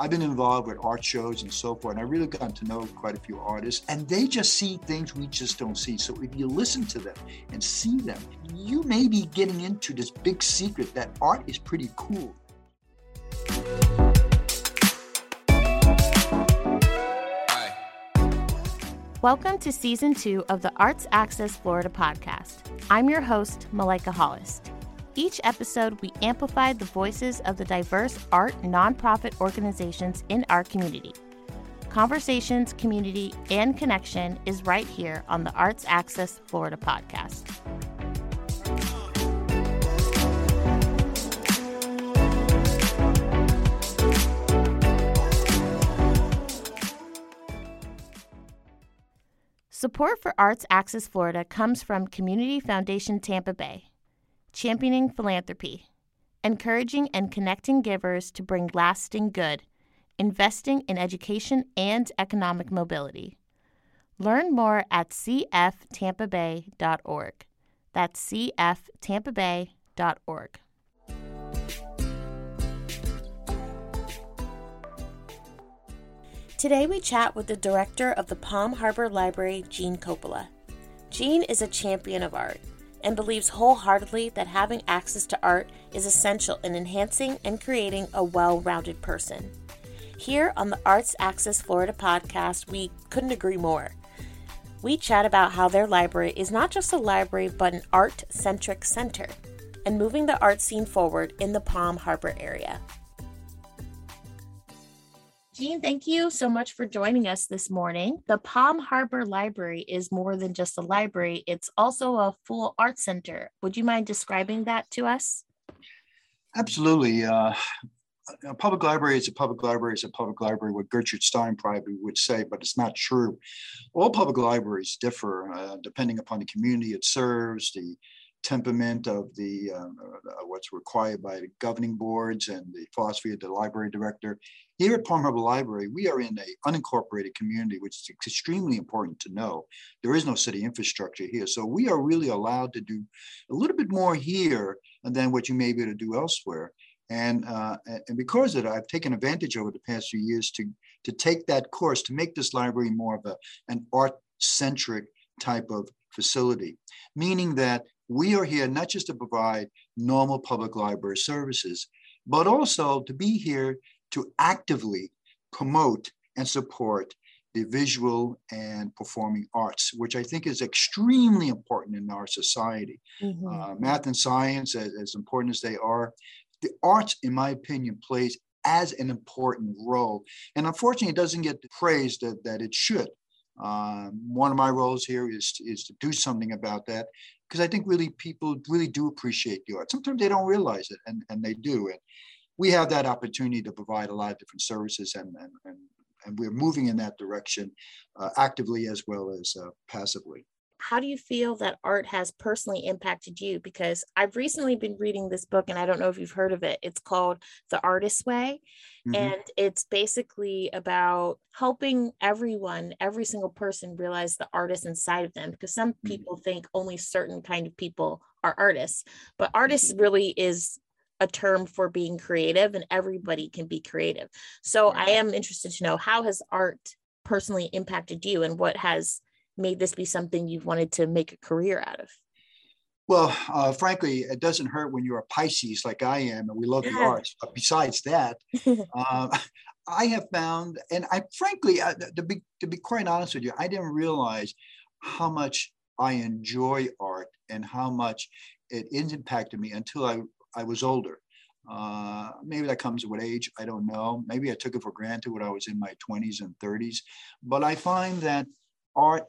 I've been involved with art shows and so forth, and I really gotten to know quite a few artists, and they just see things we just don't see. So if you listen to them and see them, you may be getting into this big secret that art is pretty cool. Welcome to season two of the Arts Axis Florida podcast. I'm your host, Malika Hollis. Each episode, we amplify the voices of the diverse art nonprofit organizations in our community. Conversations, community, and connection is right here on the Arts Axis Florida podcast. Support for Arts Axis Florida comes from Community Foundation Tampa Bay championing philanthropy, encouraging and connecting givers to bring lasting good, investing in education and economic mobility. Learn more at cftampabay.org. That's cftampabay.org. Today we chat with the director of the Palm Harbor Library, Gene Coppola. Jean is a champion of art and believes wholeheartedly that having access to art is essential in enhancing and creating a well rounded person. Here on the Arts Axis Florida podcast, we couldn't agree more. We chat about how their library is not just a library, but an art centric center, and moving the art scene forward in the Palm Harbor area. Gene, thank you so much for joining us this morning. The Palm Harbor Library is more than just a library, it's also a full art center. Would you mind describing that to us? Absolutely. Uh, a public library is a public library is a public library, what Gertrude Stein probably would say, but it's not true. All public libraries differ uh, depending upon the community it serves, the temperament of the uh, uh, what's required by the governing boards and the philosophy of the library director. Here at Palm Harbor Library, we are in a unincorporated community, which is extremely important to know. There is no city infrastructure here, so we are really allowed to do a little bit more here than what you may be able to do elsewhere. And, uh, and because of it, I've taken advantage over the past few years to, to take that course to make this library more of a, an art-centric type of facility, meaning that we are here not just to provide normal public library services, but also to be here to actively promote and support the visual and performing arts, which I think is extremely important in our society. Mm-hmm. Uh, math and science, as, as important as they are, the arts, in my opinion, plays as an important role. And unfortunately, it doesn't get the praise that, that it should. Um, one of my roles here is, is to do something about that because I think really people really do appreciate the art. Sometimes they don't realize it, and, and they do. And we have that opportunity to provide a lot of different services, and, and, and, and we're moving in that direction uh, actively as well as uh, passively how do you feel that art has personally impacted you? Because I've recently been reading this book, and I don't know if you've heard of it. It's called The Artist's Way. Mm-hmm. And it's basically about helping everyone, every single person realize the artist inside of them. Because some mm-hmm. people think only certain kind of people are artists, but artists mm-hmm. really is a term for being creative and everybody can be creative. So I am interested to know how has art personally impacted you and what has made this be something you've wanted to make a career out of? Well, uh, frankly, it doesn't hurt when you're a Pisces like I am, and we love the arts. But besides that, uh, I have found, and I frankly, uh, to be to be quite honest with you, I didn't realize how much I enjoy art and how much it impacted me until I I was older. Uh, maybe that comes with age. I don't know. Maybe I took it for granted when I was in my 20s and 30s. But I find that art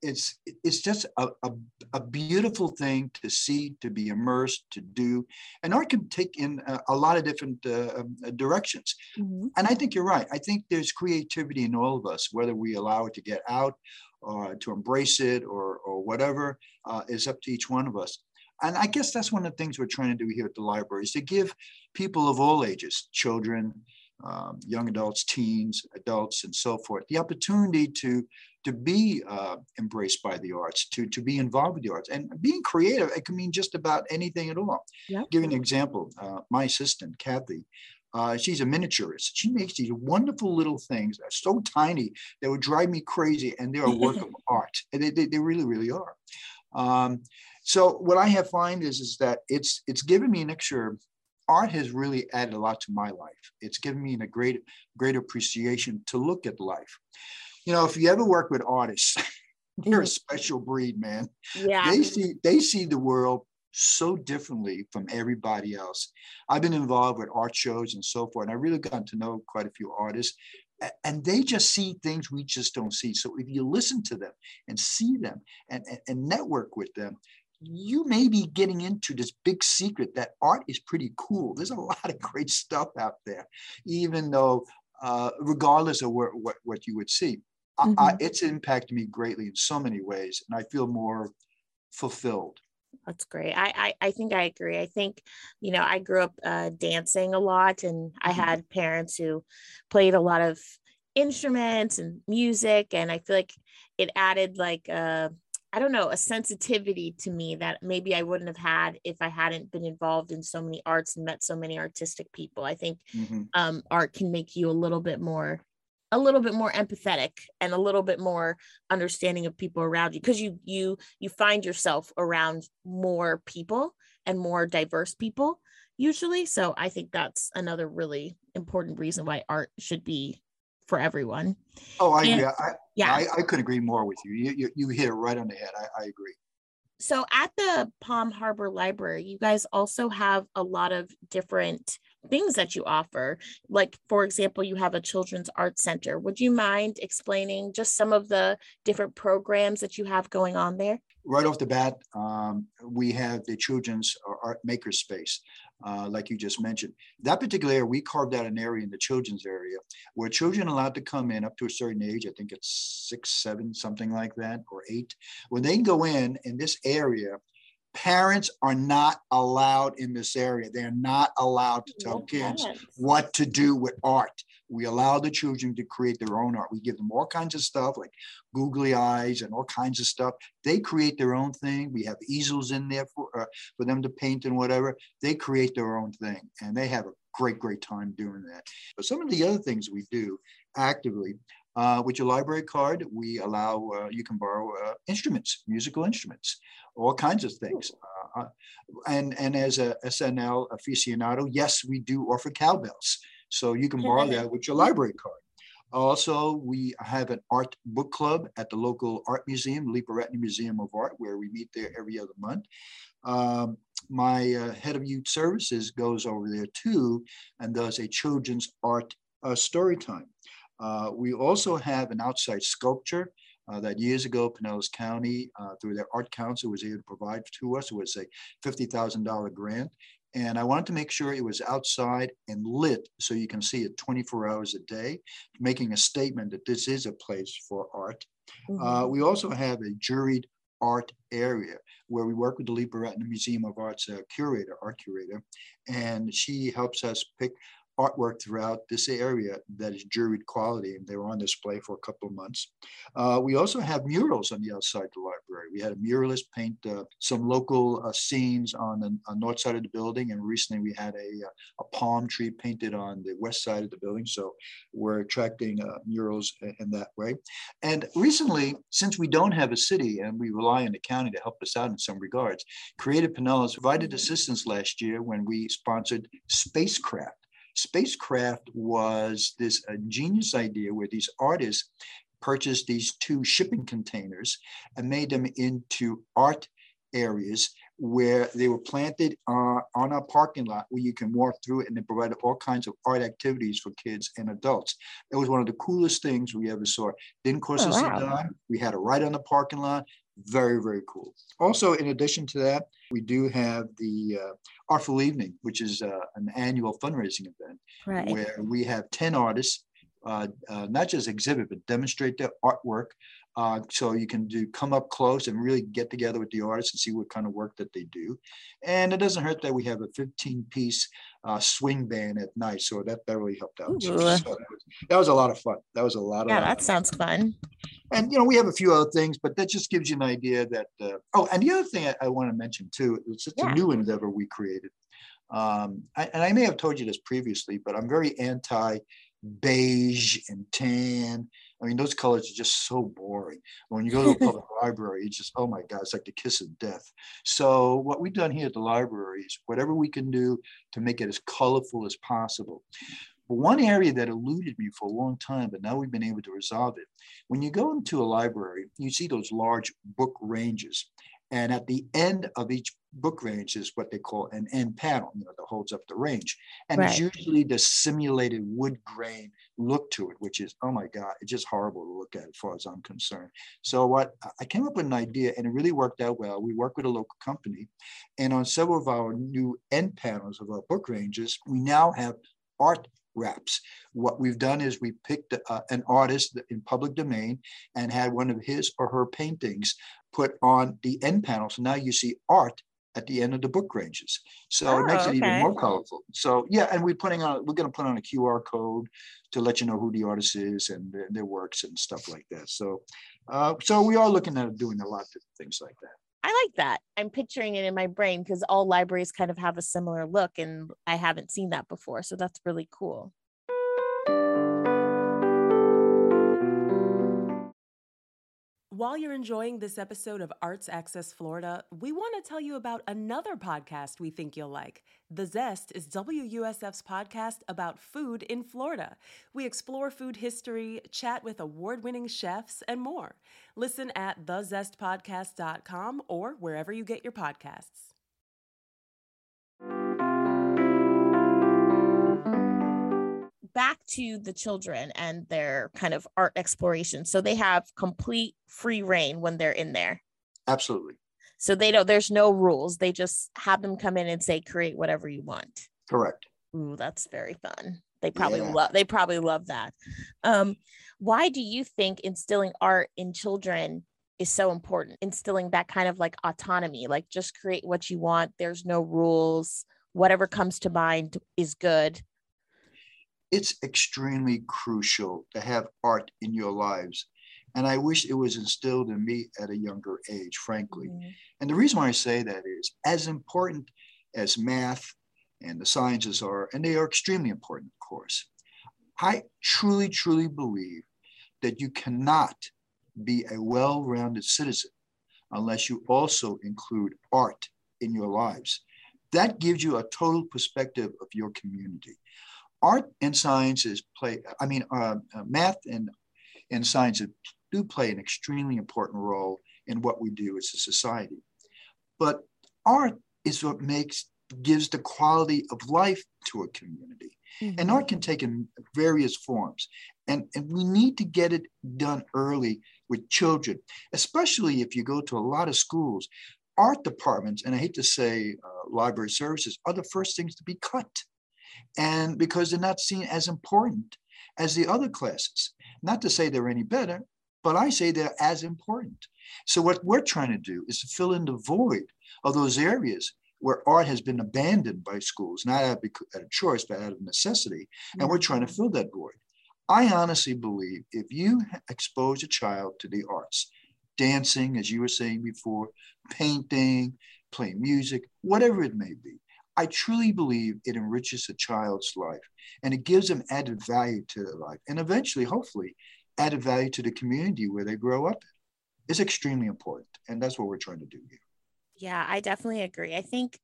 it's it's just a, a, a, beautiful thing to see to be immersed to do. And art can take in a, a lot of different uh, um, directions. Mm-hmm. and i think you're right. I think there's creativity in all of us whether we allow it to get out or to embrace it or or whatever uh, is up to each one of us. And i guess that's one of the things we're trying to do here at the library is to give people of all ages children um, young adults, teens, adults, and so forth, the opportunity to to be uh, embraced by the arts, to, to be involved with the arts. And being creative, it can mean just about anything at all. Yep. Give an example. Uh, my assistant, Kathy, Uh, she's a miniaturist. She makes these wonderful little things that are so tiny they would drive me crazy, and they're a work of art. And they, they, they really, really are. Um, so what I have find is is that it's it's given me an extra. Art has really added a lot to my life. It's given me a great great appreciation to look at life. You know, if you ever work with artists, they're a mm-hmm. special breed, man. Yeah. They see they see the world so differently from everybody else. I've been involved with art shows and so forth, and I really gotten to know quite a few artists, and they just see things we just don't see. So if you listen to them and see them and, and, and network with them, you may be getting into this big secret that art is pretty cool. There's a lot of great stuff out there, even though, uh, regardless of where, what, what you would see. Mm-hmm. I, it's impacted me greatly in so many ways, and I feel more fulfilled. That's great. I, I, I think I agree. I think, you know, I grew up uh, dancing a lot, and I mm-hmm. had parents who played a lot of instruments and music, and I feel like it added like a, uh, I don't know, a sensitivity to me that maybe I wouldn't have had if I hadn't been involved in so many arts and met so many artistic people. I think mm-hmm. um, art can make you a little bit more a little bit more empathetic and a little bit more understanding of people around you because you you you find yourself around more people and more diverse people usually. So i think that's another really important reason why art should be for everyone. Oh i and, I, yeah. I, I could agree more with you. you you, you hit it right on the head. I, I agree. So at the Palm Harbor Library, you guys also have a lot of different things that you offer. Like, for example, you have a children's art center. Would you mind explaining just some of the different programs that you have going on there? Right off the bat, um, we have the children's art maker space uh, like you just mentioned. That particular area, we carved out an area in the children's area where children are allowed to come in up to a certain age. I think it's six, seven, something like that, or eight. When they go in in this area, parents are not allowed in this area. They're not allowed to tell no kids what to do with art. We allow the children to create their own art. We give them all kinds of stuff like googly eyes and all kinds of stuff. They create their own thing. We have easels in there for, uh, for them to paint and whatever. They create their own thing and they have a great, great time doing that. But some of the other things we do actively uh, with your library card, we allow uh, you can borrow uh, instruments, musical instruments, all kinds of things. Uh, uh, and and as a SNL aficionado, yes, we do offer cowbells, so you can borrow that with your library card. Also, we have an art book club at the local art museum, Leepa-Rattner Museum of Art, where we meet there every other month. Um, my uh, head of youth services goes over there too and does a children's art uh, story time. Uh, we also have an outside sculpture uh, that years ago, Pinellas County, uh, through their art council, was able to provide to us. It was a $50,000 grant. And I wanted to make sure it was outside and lit so you can see it 24 hours a day, making a statement that this is a place for art. Mm-hmm. Uh, we also have a juried art area where we work with the Leepa-Rattner Museum of Art's uh, curator, art curator, and she helps us pick artwork throughout this area that is juried quality, and they were on display for a couple of months. Uh, we also have murals on the outside of the library. We had a muralist paint uh, some local uh, scenes on the on north side of the building, and recently we had a, uh, a palm tree painted on the west side of the building. So we're attracting uh, murals in, in that way. And recently, since we don't have a city and we rely on the county to help us out in some regards, Creative Pinellas provided assistance last year when we sponsored spacecraft spacecraft was this uh, genius idea where these artists purchased these two shipping containers and made them into art areas where they were planted uh, on a parking lot where you can walk through it and they provided all kinds of art activities for kids and adults. It was one of the coolest things we ever saw. Didn't cost oh, us wow. a dime. We had it right on the parking lot. Very, very cool. Also, in addition to that, we do have the uh, Artful Evening, which is uh, an annual fundraising event right. where we have 10 artists uh, uh, not just exhibit, but demonstrate their artwork. Uh, so you can do come up close and really get together with the artists and see what kind of work that they do. And it doesn't hurt that we have a 15 piece uh, swing band at night. So that, that really helped out. So that, was, that, was, a lot of fun. That was a lot of Yeah, that sounds fun. And, you know, we have a few other things, but that just gives you an idea that, uh, oh, and the other thing I, I want to mention too, it's, it's yeah. a new endeavor we created. Um, I, and I may have told you this previously, but I'm very anti beige and tan. I mean, those colors are just so boring. When you go to a public library, it's just, oh my God, it's like the kiss of death. So, what we've done here at the library is whatever we can do to make it as colorful as possible. But one area that eluded me for a long time, but now we've been able to resolve it. When you go into a library, you see those large book ranges. And at the end of each book range is what they call an end panel, you know, that holds up the range. And right. it's usually the simulated wood grain look to it, which is, oh my God, it's just horrible to look at as far as I'm concerned. So what I came up with an idea and it really worked out well. We worked with a local company and on several of our new end panels of our book ranges, we now have art wraps. What we've done is we picked uh, an artist in public domain and had one of his or her paintings put on the end panel. So now you see art at the end of the book ranges. So oh, it makes it okay. even more colorful. So yeah, and we're putting on we're going to put on a QR code to let you know who the artist is and their, their works and stuff like that. So uh, so we are looking at doing a lot of things like that. I like that. I'm picturing it in my brain because all libraries kind of have a similar look and I haven't seen that before. So that's really cool. While you're enjoying this episode of Arts Axis Florida, we want to tell you about another podcast we think you'll like. The Zest is WUSF's podcast about food in Florida. We explore food history, chat with award winning chefs, and more. Listen at thezestpodcast.com or wherever you get your podcasts. Back to the children and their kind of art exploration. So they have complete free reign when they're in there. Absolutely. So they don't, there's no rules. They just have them come in and say, create whatever you want. Correct. Ooh, that's very fun. They probably yeah. love they probably love that. Um, why do you think instilling art in children is so important? Instilling that kind of like autonomy, like just create what you want. There's no rules. Whatever comes to mind is good it's extremely crucial to have art in your lives. And I wish it was instilled in me at a younger age, frankly. Mm-hmm. And the reason why I say that is as important as math and the sciences are, and they are extremely important, of course, I truly, truly believe that you cannot be a well rounded citizen unless you also include art in your lives. That gives you a total perspective of your community art and sciences play, I mean, uh, uh, math and, and sciences do play an extremely important role in what we do as a society. But art is what makes, gives the quality of life to a community. Mm-hmm. And art can take in various forms. And, and we need to get it done early with children, especially if you go to a lot of schools. Art departments, and I hate to say uh, library services, are the first things to be cut and because they're not seen as important as the other classes. Not to say they're any better, but I say they're as important. So what we're trying to do is to fill in the void of those areas where art has been abandoned by schools, not out of choice, but out of necessity. And we're trying to mm-hmm. fill that void. I honestly believe if you expose a child to the arts, dancing, as you were saying before, painting, playing music, whatever it may be, I truly believe it enriches a child's life and it gives them added value to their life and eventually, hopefully, added value to the community where they grow up. It's extremely important. And that's what we're trying to do here. Yeah, I definitely agree. I think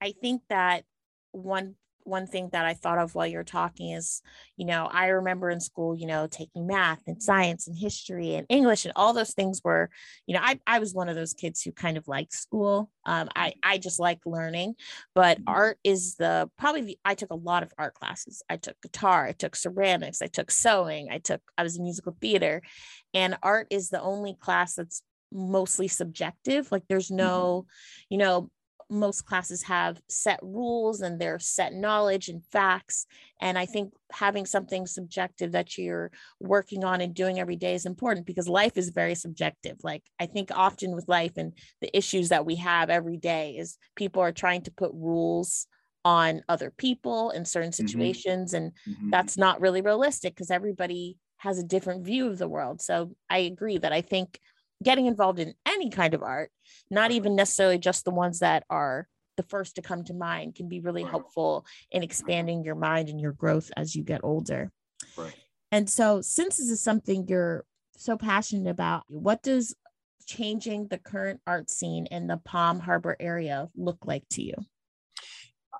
I think that one one thing that I thought of while you're talking is, you know, I remember in school, you know, taking math and science and history and English and all those things were, you know, I, I was one of those kids who kind of liked school. Um, I, I just like learning, but mm-hmm. art is the probably the, I took a lot of art classes. I took guitar, I took ceramics, I took sewing, I took, I was in musical theater and art is the only class that's mostly subjective. Like there's mm-hmm. no, you know, most classes have set rules and their set knowledge and facts. And I think having something subjective that you're working on and doing every day is important because life is very subjective. Like I think often with life and the issues that we have every day is people are trying to put rules on other people in certain mm-hmm. situations. Mm-hmm. And mm-hmm. that's not really realistic because everybody has a different view of the world. So I agree that I think getting involved in any kind of art, not even necessarily just the ones that are the first to come to mind can be really right. helpful in expanding your mind and your growth as you get older. Right. And so, since this is something you're so passionate about, what does changing the current art scene in the Palm Harbor area look like to you?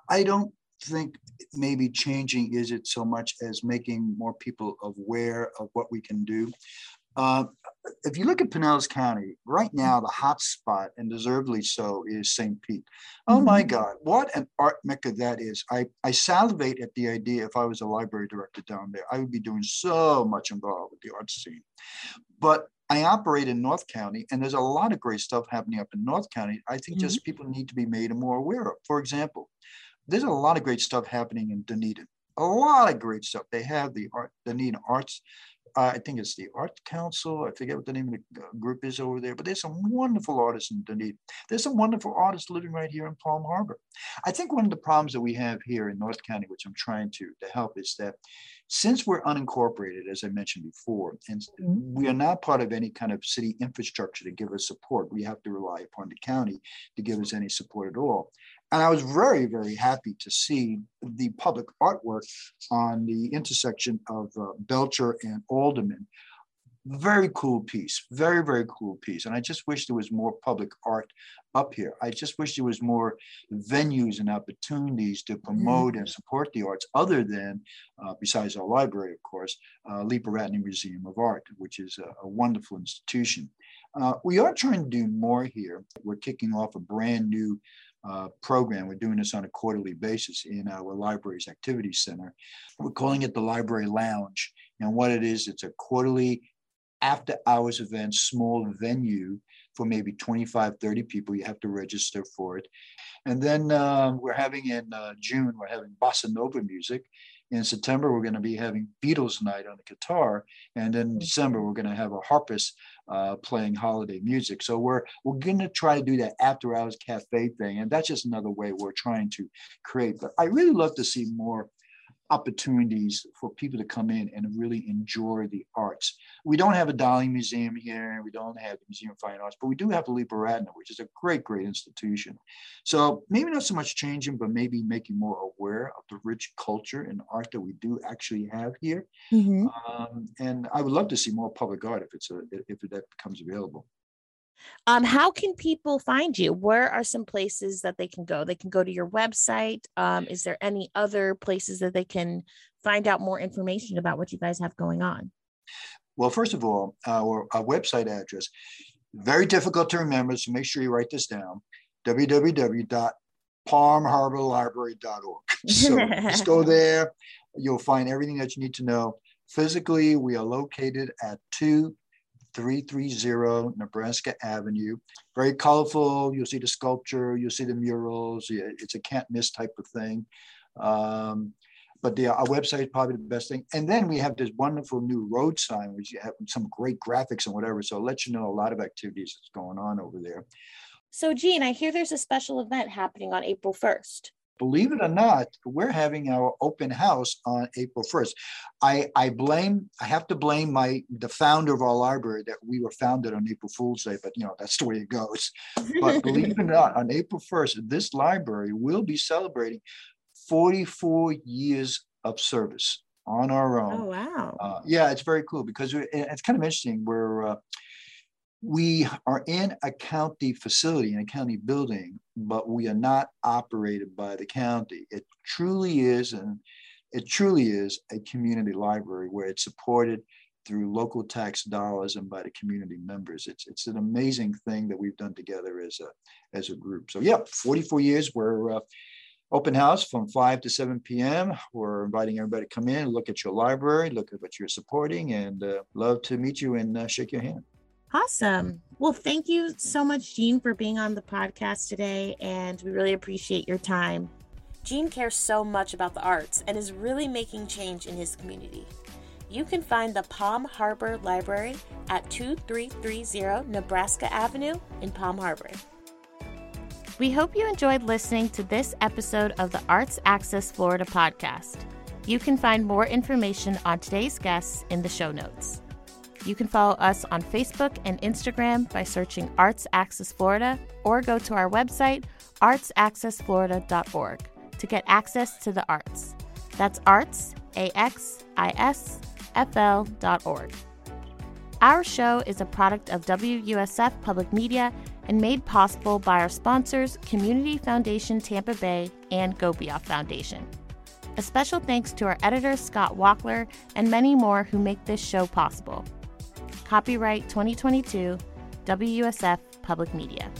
I don't think maybe changing is it so much as making more people aware of what we can do. Uh, if you look at Pinellas County, right now the hot spot, and deservedly so, is St. Pete. Oh mm-hmm. my God, what an art mecca that is. I, I salivate at the idea if I was a library director down there, I would be doing so much involved with the art scene. But I operate in North County, and there's a lot of great stuff happening up in North County. I think mm-hmm. just people need to be made more aware of. For example, there's a lot of great stuff happening in Dunedin. A lot of great stuff. They have the art, Dunedin Arts I think it's the Art Council. I forget what the name of the uh, group is over there, but there's some wonderful artists in Dunedin. There's some wonderful artists living right here in Palm Harbor. I think one of the problems that we have here in North County, which I'm trying to, to help, is that since we're unincorporated, as I mentioned before, and mm-hmm. we are not part of any kind of city infrastructure to give us support, we have to rely upon the county to give us any support at all. And I was very, very happy to see the public artwork on the intersection of uh, Belcher and Alderman. Very cool piece, very, very cool piece. And I just wish there was more public art up here. I just wish there was more venues and opportunities to promote mm. and support the arts other than, uh, besides our library, of course, uh, Leepa Museum of Art, which is a, a wonderful institution. Uh, we are trying to do more here. We're kicking off a brand new uh, program. We're doing this on a quarterly basis in our library's activity center. We're calling it the Library Lounge. And what it is, it's a quarterly after hours event, small venue for maybe 25, 30 people. You have to register for it. And then uh, we're having in uh, June, we're having bossa nova music. In September, we're going to be having Beatles night on the guitar. And then in December, we're going to have a harpist uh, playing holiday music. So we're we're going to try to do that after hours cafe thing, and that's just another way we're trying to create. But I really love to see more opportunities for people to come in and really enjoy the arts. We don't have a Dali Museum here, we don't have the Museum of Fine Arts, but we do have the Rattner, which is a great, great institution. So maybe not so much changing, but maybe making more aware of the rich culture and art that we do actually have here. Mm-hmm. Um, and I would love to see more public art if it's a if that becomes available. Um, how can people find you? Where are some places that they can go? They can go to your website. Um, is there any other places that they can find out more information about what you guys have going on? Well, first of all, our, our website address, very difficult to remember, so make sure you write this down www.palmharborlibrary.org. So just go there. You'll find everything that you need to know. Physically, we are located at 2 330 Nebraska Avenue. Very colorful. You'll see the sculpture, you'll see the murals. It's a can't miss type of thing. Um, but the, our website is probably the best thing. And then we have this wonderful new road sign, which you have some great graphics and whatever. So I'll let you know a lot of activities that's going on over there. So, Gene, I hear there's a special event happening on April 1st believe it or not, we're having our open house on April 1st. I, I blame, I have to blame my the founder of our library that we were founded on April Fool's Day, but you know, that's the way it goes. But believe it or not, on April 1st, this library will be celebrating 44 years of service on our own. Oh, wow. Uh, yeah, it's very cool because it's kind of interesting. We're, uh, we are in a county facility, in a county building, but we are not operated by the county. It truly is, and it truly is a community library where it's supported through local tax dollars and by the community members. It's it's an amazing thing that we've done together as a as a group. So yeah, 44 years. We're uh, open house from 5 to 7 p.m. We're inviting everybody to come in, look at your library, look at what you're supporting, and uh, love to meet you and uh, shake your hand. Awesome. Well, thank you so much, Gene, for being on the podcast today, and we really appreciate your time. Gene cares so much about the arts and is really making change in his community. You can find the Palm Harbor Library at 2330 Nebraska Avenue in Palm Harbor. We hope you enjoyed listening to this episode of the Arts Axis Florida podcast. You can find more information on today's guests in the show notes. You can follow us on Facebook and Instagram by searching Arts Axis Florida or go to our website, artsaccessflorida.org, to get access to the arts. That's arts, A-X-I-S-F-L dot org. Our show is a product of WUSF Public Media and made possible by our sponsors, Community Foundation Tampa Bay and Gobioff Foundation. A special thanks to our editor, Scott Walkler, and many more who make this show possible. Copyright 2022, WUSF Public Media.